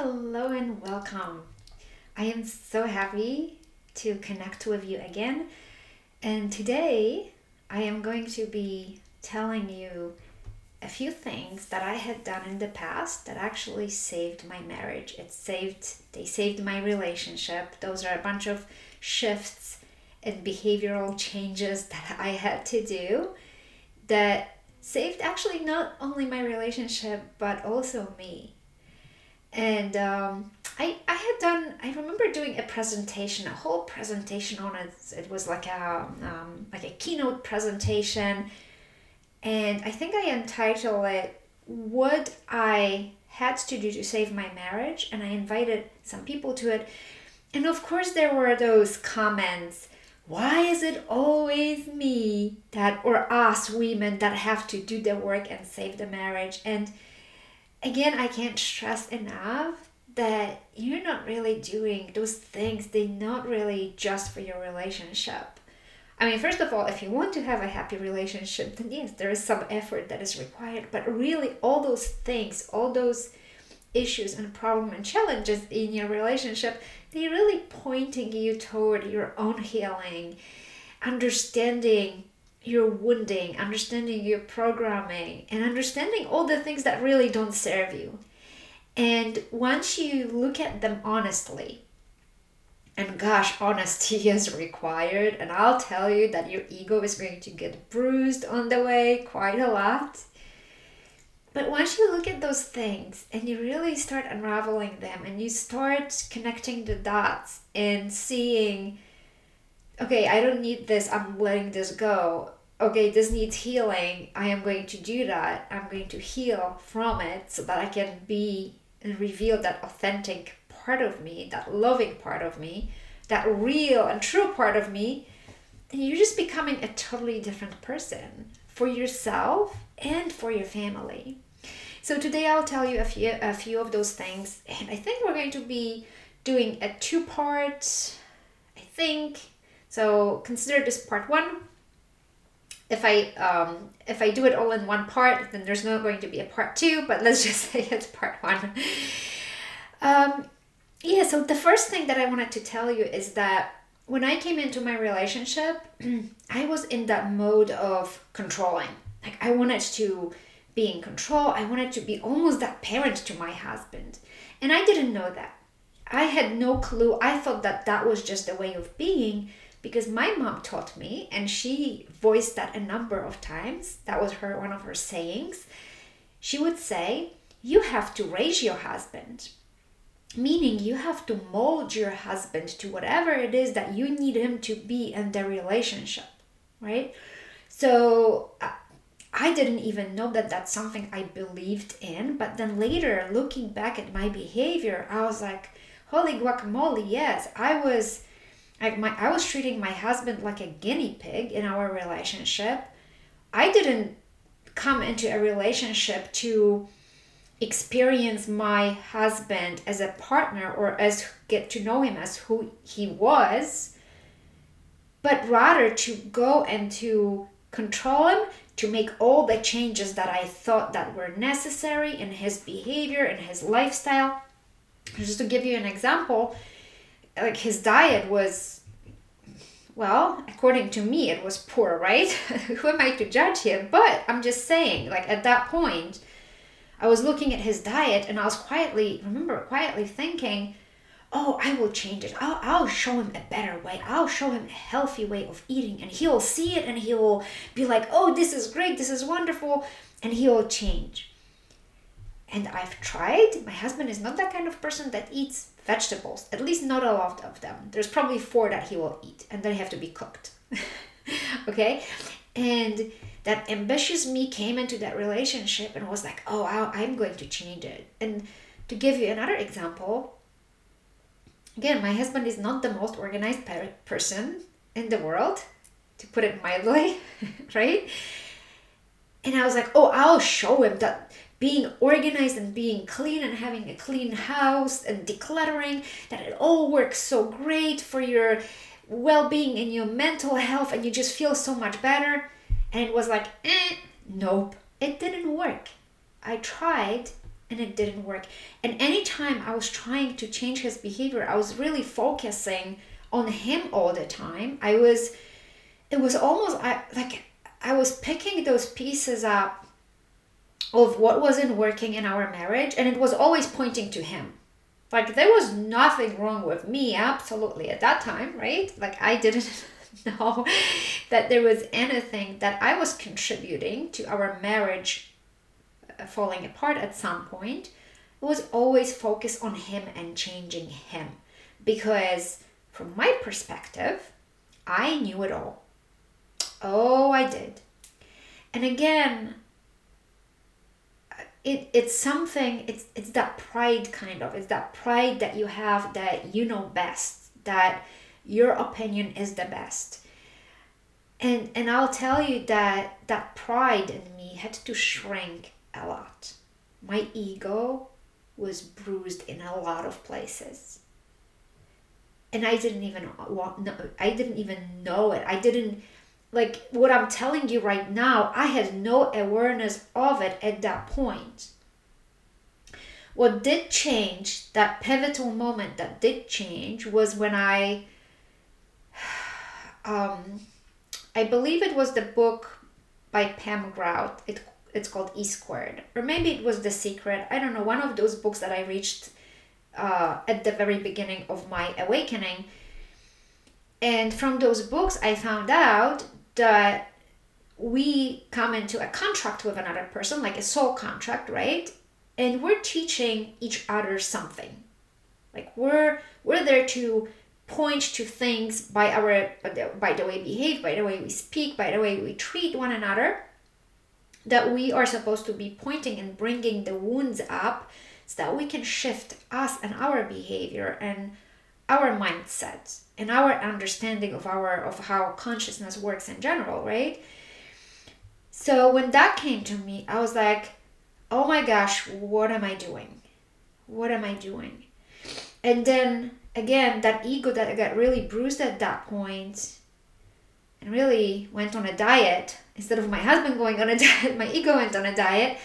Hello and welcome. I am so happy to connect with you again. And today I am going to be telling you a few things that I had done in the past that actually saved my marriage. It saved they saved my relationship. Those are a bunch of shifts and behavioral changes that I had to do that saved actually not only my relationship but also me and um, I, I had done i remember doing a presentation a whole presentation on it. It was like a um, like a keynote presentation. And i think i entitled it what i had to do to save my marriage? And i invited some people to it. And of course there were those comments why is it always me that or us women that have to do the work and save the marriage? And again, I can't stress enough that you're not really doing those things, they're not really just for your relationship. I mean, first of all, if you want to have a happy relationship, then yes, there is some effort that is required. But really, all those things, all those issues and problems and challenges in your relationship, they're really pointing you toward your own healing, understanding your wounding, understanding your programming, and understanding all the things that really don't serve you. And once you look at them honestly, and gosh, honesty is required, and I'll tell you that your ego is going to get bruised on the way quite a lot. But once you look at those things and you really start unraveling them and you start connecting the dots and seeing, okay, I don't need this, I'm letting this go okay, this needs healing, I am going to do that. I'm going to heal from it so that I can be and reveal that authentic part of me, that loving part of me, that real and true part of me. And you're just becoming a totally different person for yourself and for your family. So today I'll tell you a few a few of those things, and I think we're going to be doing a two part. I think so. Consider this part one if I um, if I do it all in one part, then there's not going to be a part two. But let's just say it's part one. Um, yeah. So the first thing that I wanted to tell you is that when I came into my relationship, I was in that mode of controlling. Like I wanted to be in control. I wanted to be almost that parent to my husband, and I didn't know that. I had no clue. I thought that that was just a way of being because my mom taught me and she voiced that a number of times. That was her one of her sayings. She would say you have to raise your husband meaning you have to mold your husband to whatever it is that you need him to be in the relationship right? So uh, I didn't even know that that's something I believed in, but then later looking back at my behavior, I was like, holy guacamole, yes, I was like my I was treating my husband like a guinea pig in our relationship. I didn't come into a relationship to experience my husband as a partner or as get to know him as who he was but rather to go and to control him to make all the changes that i thought that were necessary in his behavior and his lifestyle just to give you an example like his diet was well according to me it was poor right? Who am i to judge him? But i'm just saying like at that point i was looking at his diet and i was quietly remember quietly thinking oh i will change it. I'll, I'll show him a better way. I'll show him a healthy way of eating and he'll see it and he'll be like oh this is great. This is wonderful and he'll change and I've tried. My husband is not that kind of person that eats vegetables, at least not a lot of them. There's probably four that he will eat, and they have to be cooked. okay? And that ambitious me came into that relationship and was like, oh, I'm going to change it. And to give you another example, again, my husband is not the most organized person in the world, to put it mildly, right? And I was like, oh, I'll show him that being organized and being clean and having a clean house and decluttering that it all works so great for your well-being and your mental health and you just feel so much better and it was like eh, nope it didn't work i tried and it didn't work. And anytime I was trying to change his behavior, I was really focusing on him all the time. I was, it was almost I, like I was picking those pieces up of what wasn't working in our marriage, and it was always pointing to him. Like there was nothing wrong with me, absolutely, at that time, right? Like I didn't know that there was anything that I was contributing to our marriage uh, falling apart at some point. It was always focused on him and changing him because from my perspective, I knew it all. Oh, I did. And again, it, it's something, it's, it's that pride kind of, it's that pride that you have that you know best, that your opinion is the best. And, and I'll tell you that that pride in me had to shrink a lot. My ego was bruised in a lot of places and I didn't even want no, I didn't even know it. I didn't like what I'm telling you right now. I had no awareness of it at that point. What did change, that pivotal moment that did change, was when I, um, I believe it was the book by Pam Grout. It it's called E Squared, or maybe it was The Secret. I don't know. One of those books that I reached uh, at the very beginning of my awakening. And from those books, I found out that we come into a contract with another person, like a soul contract, right? And we're teaching each other something. Like we're we're there to point to things by our by the way we behave, by the way we speak, by the way we treat one another. That we are supposed to be pointing and bringing the wounds up so that we can shift us and our behavior and our mindset and our understanding of our of how consciousness works in general right? So when that came to me i was like oh my gosh what am i doing? What am i doing? And then again that ego that I got really bruised at that point and really went on a diet instead of my husband going on a diet my ego went on a diet.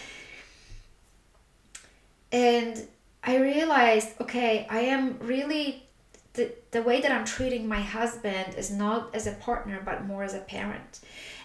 And I realized, okay, I am really the, way that I'm treating my husband is not as a partner, but more as a parent.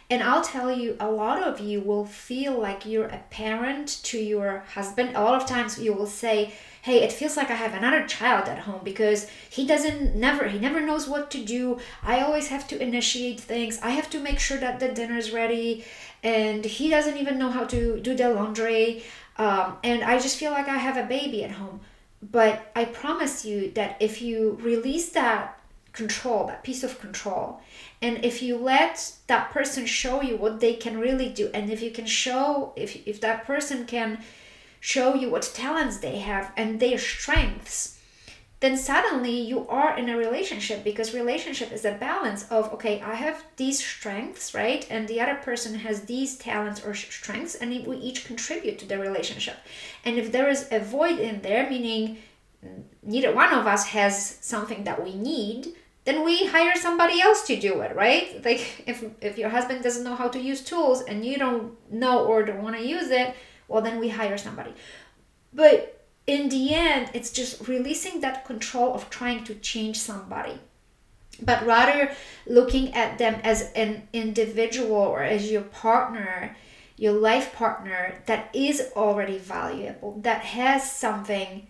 And I'll tell you, a lot of you will feel like you're a parent to your husband. A lot of times you will say, hey it feels like i have another child at home because he doesn't never he never knows what to do i always have to initiate things i have to make sure that the dinner's ready and he doesn't even know how to do the laundry um, and I just feel like I have a baby at home. But I promise you that if you release that control, that piece of control, and if you let that person show you what they can really do, and if you can show, if, if that person can show you what talents they have and their strengths, then suddenly you are in a relationship because relationship is a balance of okay i have these strengths right? And the other person has these talents or strengths and we each contribute to the relationship. And if there is a void in there meaning neither one of us has something that we need then we hire somebody else to do it right? Like if if your husband doesn't know how to use tools and you don't know or don't want to use it well then we hire somebody. But in the end, it's just releasing that control of trying to change somebody, but rather looking at them as an individual or as your partner, your life partner that is already valuable, that has something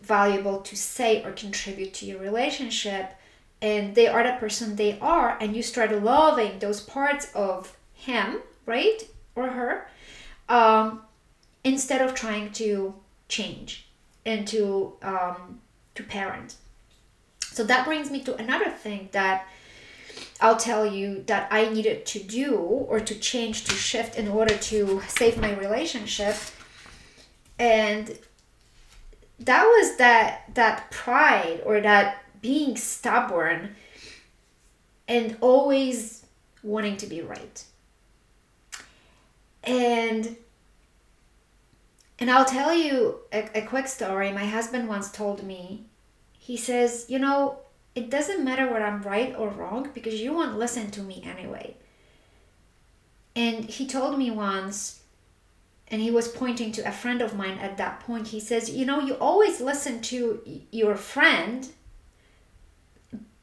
valuable to say or contribute to your relationship. And they are the person they are, and you start loving those parts of him, right? Or her, um, instead of trying to change and to um, to parent. So that brings me to another thing that I'll tell you that I needed to do or to change to shift in order to save my relationship. And that was that that pride or that being stubborn and always wanting to be right. And and I'll tell you a, a quick story. My husband once told me, he says, You know, it doesn't matter whether I'm right or wrong because you won't listen to me anyway. And he told me once, and he was pointing to a friend of mine at that point. He says, You know, you always listen to your friend.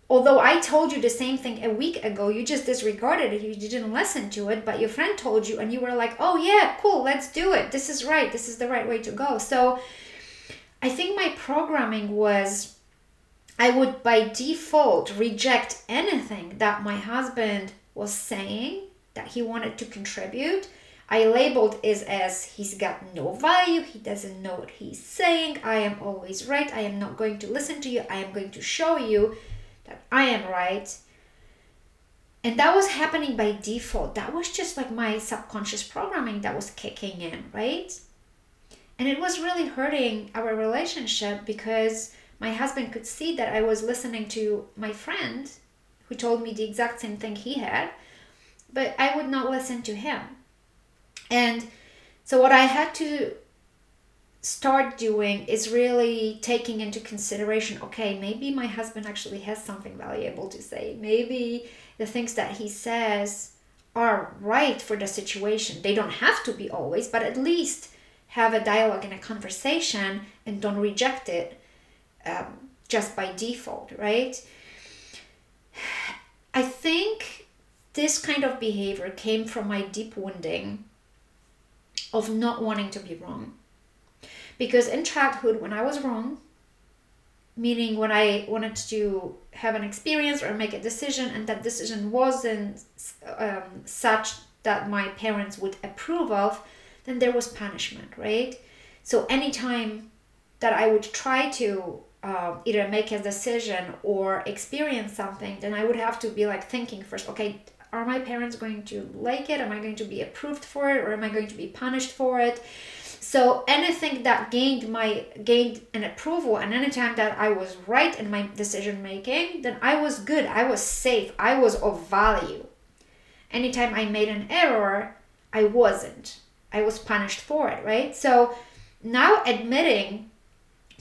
Although I told you the same thing a week ago, you just disregarded it. You didn't listen to it, but your friend told you, and you were like, Oh, yeah, cool, let's do it. This is right. This is the right way to go. So I think my programming was I would by default reject anything that my husband was saying that he wanted to contribute I labeled is as he's got no value, he doesn't know what he's saying, I am always right, I am not going to listen to you, I am going to show you that I am right. And that was happening by default. That was just like my subconscious programming that was kicking in, right? And it was really hurting our relationship because my husband could see that I was listening to my friend who told me the exact same thing he had, but I would not listen to him. And so, what I had to start doing is really taking into consideration okay, maybe my husband actually has something valuable to say. Maybe the things that he says are right for the situation. They don't have to be always, but at least have a dialogue and a conversation and don't reject it um, just by default, right? I think this kind of behavior came from my deep wounding of not wanting to be wrong. Because in childhood, when I was wrong, meaning when I wanted to have an experience or make a decision, and that decision wasn't um, such that my parents would approve of, then there was punishment, right? So anytime that I would try to uh, either make a decision or experience something, then I would have to be like thinking first, okay, are my parents going to like it? Am I going to be approved for it or am I going to be punished for it? So anything that gained my gained an approval and anytime that I was right in my decision making, then I was good. I was safe. I was of value. Anytime I made an error, I wasn't. I was punished for it, right? So now admitting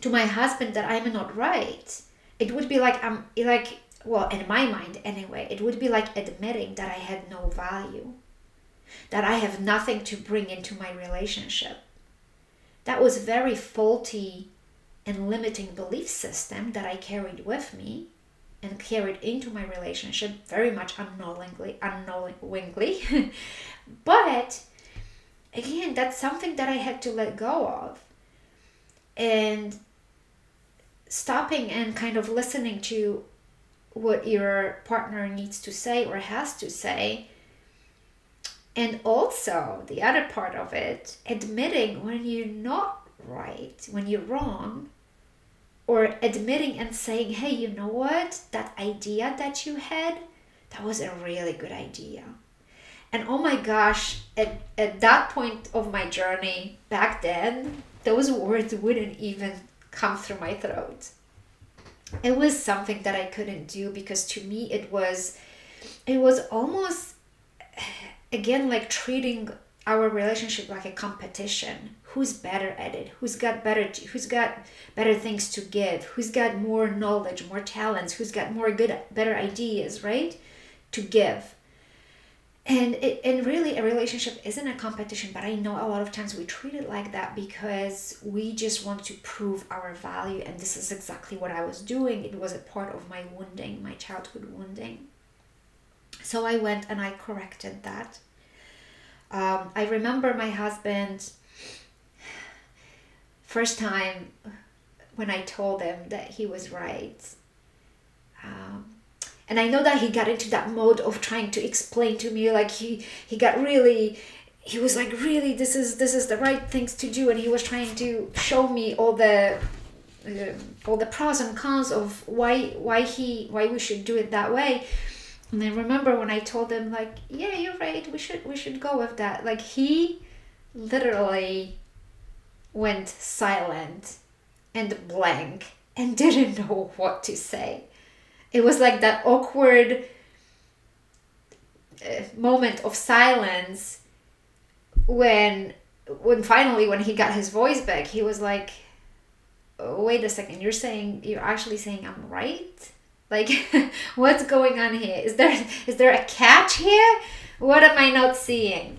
to my husband that I'm not right, it would be like I'm like well, in my mind anyway, it would be like admitting that I had no value, that I have nothing to bring into my relationship. That was a very faulty and limiting belief system that I carried with me and carried into my relationship very much unknowingly unknowingly but again that's something that i had to let go of and stopping and kind of listening to what your partner needs to say or has to say. And also, the other part of it, admitting when you're not right, when you're wrong, or admitting and saying, hey, you know what? That idea that you had, that was a really good idea. And oh my gosh, at, at that point of my journey back then, those words wouldn't even come through my throat it was something that I couldn't do because to me it was it was almost again like treating our relationship like a competition. Who's better at it? Who's got better who's got better things to give? Who's got more knowledge more talents? Who's got more good better ideas right? To give. And it, and really a relationship isn't a competition but i know a lot of times we treat it like that because we just want to prove our value and this is exactly what i was doing. It was a part of my wounding my childhood wounding so i went and i corrected that. Um, i remember my husband first time when i told him that he was right um, and i know that he got into that mode of trying to explain to me like he he got really he was like really this is this is the right things to do and he was trying to show me all the uh, all the pros and cons of why why he why we should do it that way and i remember when i told him like yeah you're right we should we should go with that like he literally went silent and blank and didn't know what to say. It was like that awkward uh, moment of silence when when finally when he got his voice back he was like oh, wait a second you're saying you're actually saying i'm right like what's going on here? Is there is there a catch here? What am i not seeing?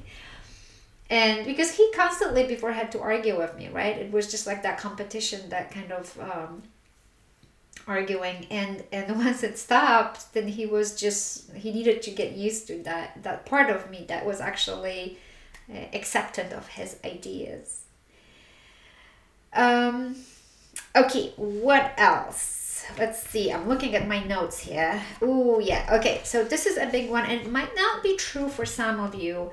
And because he constantly before had to argue with me right? It was just like that competition that kind of um, arguing. And and once it stopped then he was just he needed to get used to that that part of me that was actually uh, acceptant of his ideas. Um okay what else let's see i'm looking at my notes here. Oh yeah okay so this is a big one and it might not be true for some of you.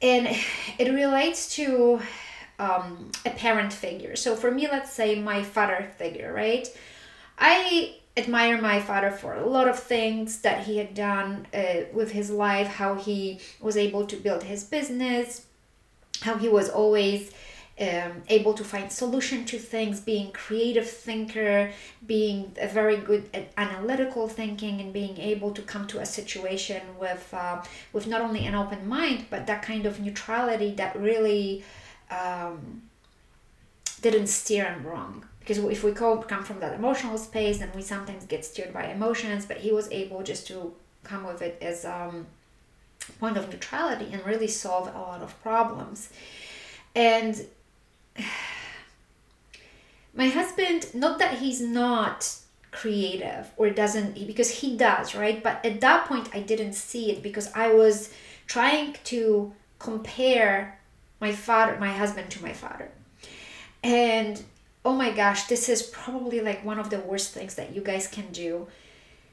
And it relates to um, a parent figure. So for me let's say my father figure right? I admire my father for a lot of things that he had done uh, with his life, how he was able to build his business, how he was always um, able to find solution to things, being creative thinker, being a very good at analytical thinking, and being able to come to a situation with uh, with not only an open mind but that kind of neutrality that really um, didn't steer him wrong. Because if we come from that emotional space then we sometimes get steered by emotions but he was able just to come with it as um point of neutrality and really solve a lot of problems. And my husband not that he's not creative or doesn't because he does right but at that point i didn't see it because i was trying to compare my father my husband to my father and oh my gosh, this is probably like one of the worst things that you guys can do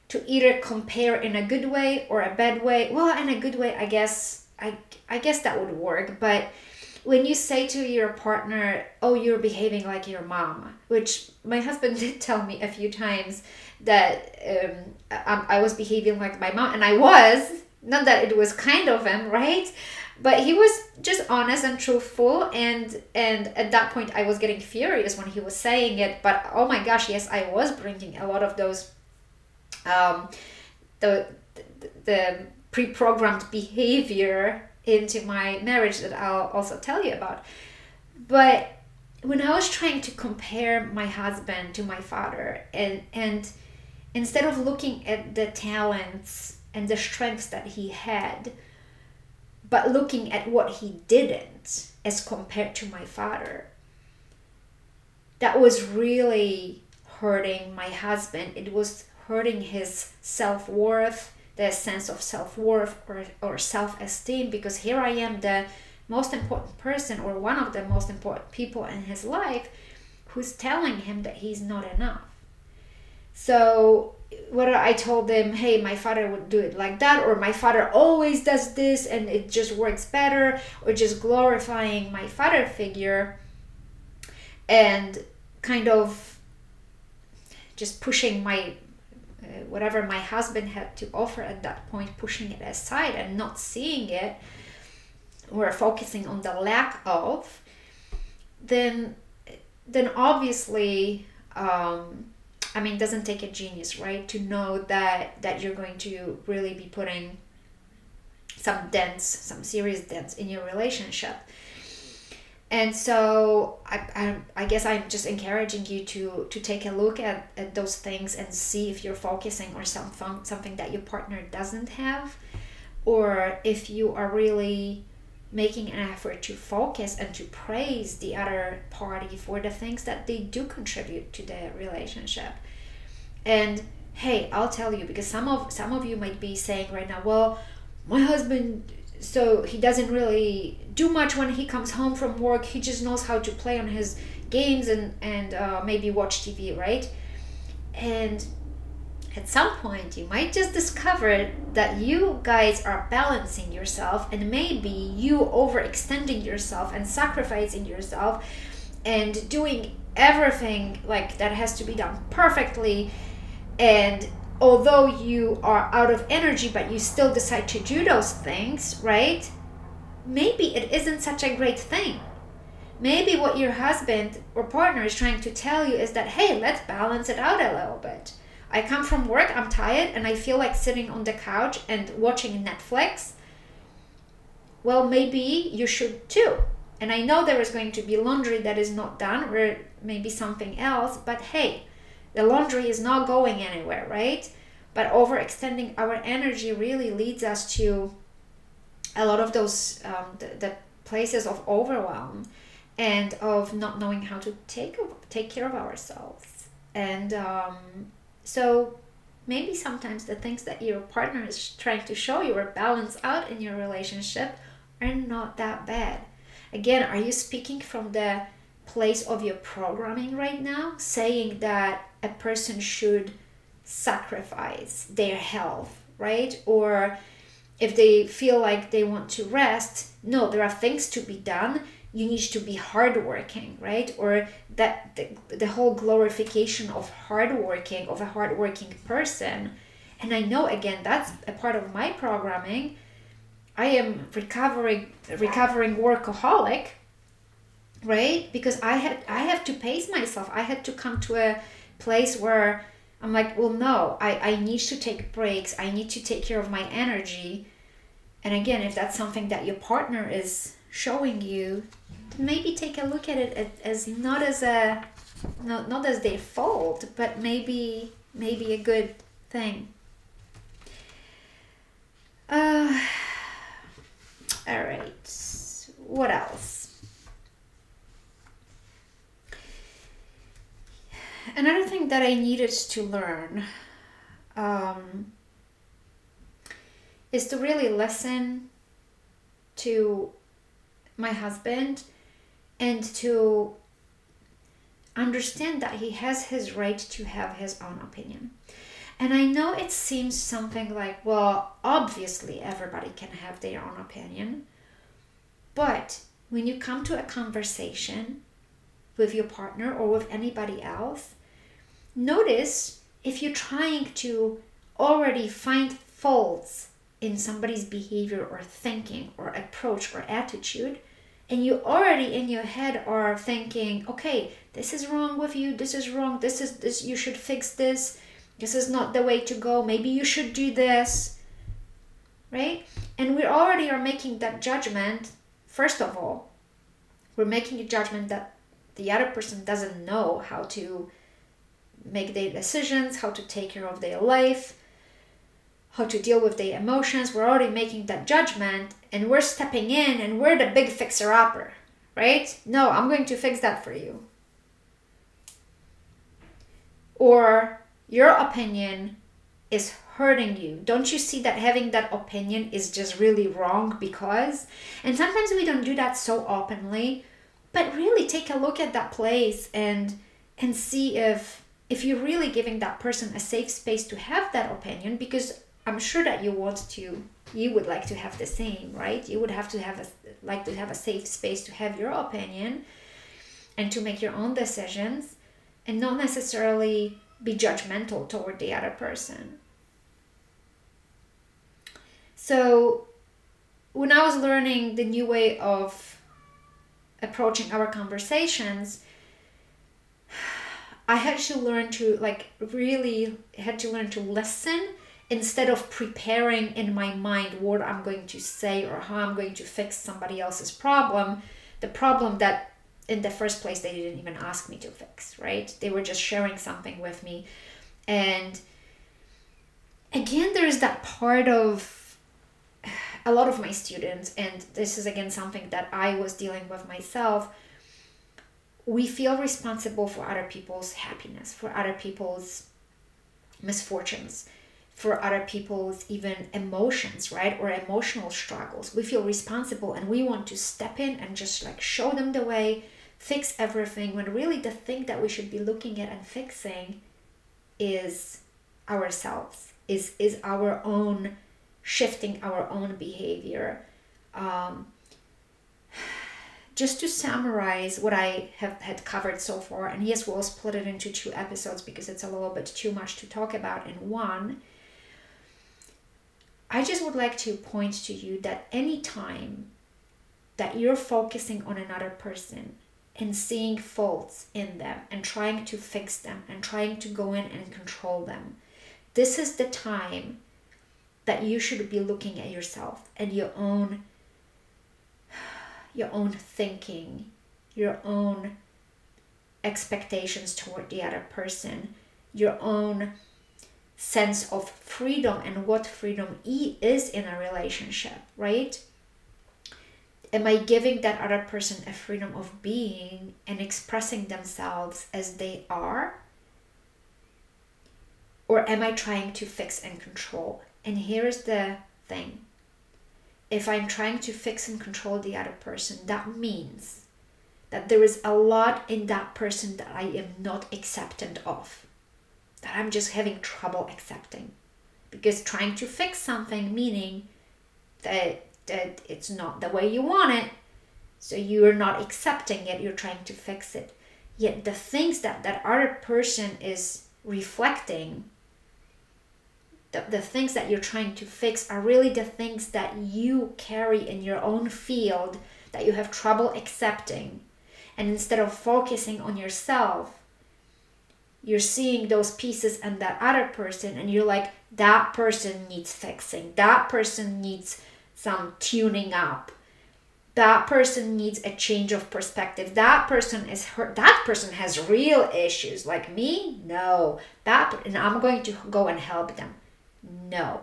to either compare in a good way or a bad way. Well, in a good way, I guess I I guess that would work, but when you say to your partner, "Oh, you're behaving like your mom," which my husband did tell me a few times that um, I, I was behaving like my mom, and I was. Not that it was kind of him, right? but he was just honest and truthful and and at that point i was getting furious when he was saying it but oh my gosh yes i was bringing a lot of those um the the, the pre-programmed behavior into my marriage that i'll also tell you about. But when i was trying to compare my husband to my father and and instead of looking at the talents and the strengths that he had but looking at what he didn't as compared to my father that was really hurting my husband. It was hurting his self-worth the sense of self-worth or, or self-esteem because here i am the most important person or one of the most important people in his life who's telling him that he's not enough. So whether I told them, hey, my father would do it like that, or my father always does this and it just works better, or just glorifying my father figure and kind of just pushing my whatever my husband had to offer at that point, pushing it aside and not seeing it, or focusing on the lack of, then then obviously um, I mean, it doesn't take a genius, right, to know that that you're going to really be putting some dents, some serious dents in your relationship. And so I, I, guess I'm just encouraging you to to take a look at, at those things and see if you're focusing or something something that your partner doesn't have, or if you are really making an effort to focus and to praise the other party for the things that they do contribute to the relationship. And hey i'll tell you because some of some of you might be saying right now well my husband so he doesn't really do much when he comes home from work. He just knows how to play on his games and and uh, maybe watch tv right? And at some point you might just discover that you guys are balancing yourself and maybe you overextending yourself and sacrificing yourself and doing everything like that has to be done perfectly. And although you are out of energy but you still decide to do those things right? Maybe it isn't such a great thing maybe what your husband or partner is trying to tell you is that hey let's balance it out a little bit. I come from work i'm tired and i feel like sitting on the couch and watching netflix. Well maybe you should too. And i know there is going to be laundry that is not done or maybe something else but hey the laundry is not going anywhere, right? But overextending our energy really leads us to a lot of those um, the, the places of overwhelm and of not knowing how to take take care of ourselves. And um, so maybe sometimes the things that your partner is trying to show you or balance out in your relationship are not that bad. Again are you speaking from the place of your programming right now? Saying that a person should sacrifice their health right? Or if they feel like they want to rest no there are things to be done you need to be hardworking right? Or that the, the whole glorification of hardworking of a hardworking person. And i know again that's a part of my programming. I am recovering recovering workaholic right? Because i had i have to pace myself. I had to come to a place where i'm like well no i i need to take breaks. I need to take care of my energy. And again if that's something that your partner is showing you maybe take a look at it as not as a not, not as their fault but maybe maybe a good thing. Uh all right. What else? Another thing that I needed to learn um, is to really listen to my husband and to understand that he has his right to have his own opinion. And I know it seems something like, well, obviously everybody can have their own opinion. But when you come to a conversation with your partner or with anybody else, notice if you're trying to already find faults in somebody's behavior or thinking or approach or attitude and you already in your head are thinking okay this is wrong with you this is wrong this is this you should fix this this is not the way to go maybe you should do this right? And we already are making that judgment first of all we're making a judgment that the other person doesn't know how to make their decisions, how to take care of their life, how to deal with the emotions. We're already making that judgment and we're stepping in and we're the big fixer upper, right? No, I'm going to fix that for you. Or your opinion is hurting you. Don't you see that having that opinion is just really wrong because? And sometimes we don't do that so openly, but really take a look at that place and and see if if you're really giving that person a safe space to have that opinion because i'm sure that you want to you would like to have the same right? You would have to have a like to have a safe space to have your opinion and to make your own decisions and not necessarily be judgmental toward the other person. So when i was learning the new way of approaching our conversations I had to learn to like really had to learn to listen instead of preparing in my mind what I'm going to say or how I'm going to fix somebody else's problem, the problem that in the first place they didn't even ask me to fix, right? They were just sharing something with me. And again, there's that part of a lot of my students, and this is again something that I was dealing with myself we feel responsible for other people's happiness, for other people's misfortunes, for other people's even emotions, right? Or emotional struggles. We feel responsible and we want to step in and just like show them the way, fix everything, when really the thing that we should be looking at and fixing is ourselves, is is our own shifting our own behavior. Um, just to summarize what I have had covered so far, and yes, we'll split it into two episodes because it's a little bit too much to talk about in one. I just would like to point to you that any time that you're focusing on another person and seeing faults in them and trying to fix them and trying to go in and control them, this is the time that you should be looking at yourself and your own your own thinking, your own expectations toward the other person, your own sense of freedom and what freedom is in a relationship, right? am I giving that other person a freedom of being and expressing themselves as they are? Or am I trying to fix and control? And here's the thing if I'm trying to fix and control the other person, that means that there is a lot in that person that I am not acceptant of, that I'm just having trouble accepting. Because trying to fix something, meaning that, that it's not the way you want it, so you're not accepting it, you're trying to fix it. Yet the things that that other person is reflecting the, the things that you're trying to fix are really the things that you carry in your own field that you have trouble accepting. And instead of focusing on yourself, you're seeing those pieces and that other person, and you're like, that person needs fixing. That person needs some tuning up. That person needs a change of perspective. That person is hurt. That person has real issues. Like me, no. That and I'm going to go and help them. No,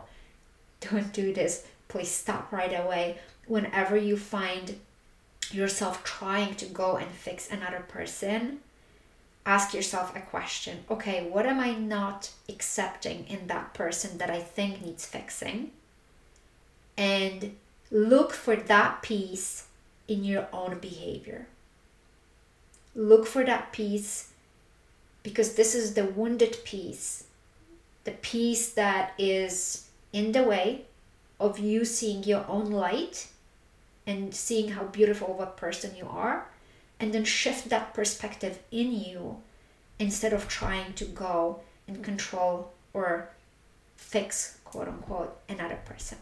don't do this. Please stop right away. Whenever you find yourself trying to go and fix another person, ask yourself a question okay, what am I not accepting in that person that I think needs fixing? And look for that piece in your own behavior. Look for that piece because this is the wounded piece the piece that is in the way of you seeing your own light and seeing how beautiful of a person you are, and then shift that perspective in you instead of trying to go and control or fix, quote unquote, another person.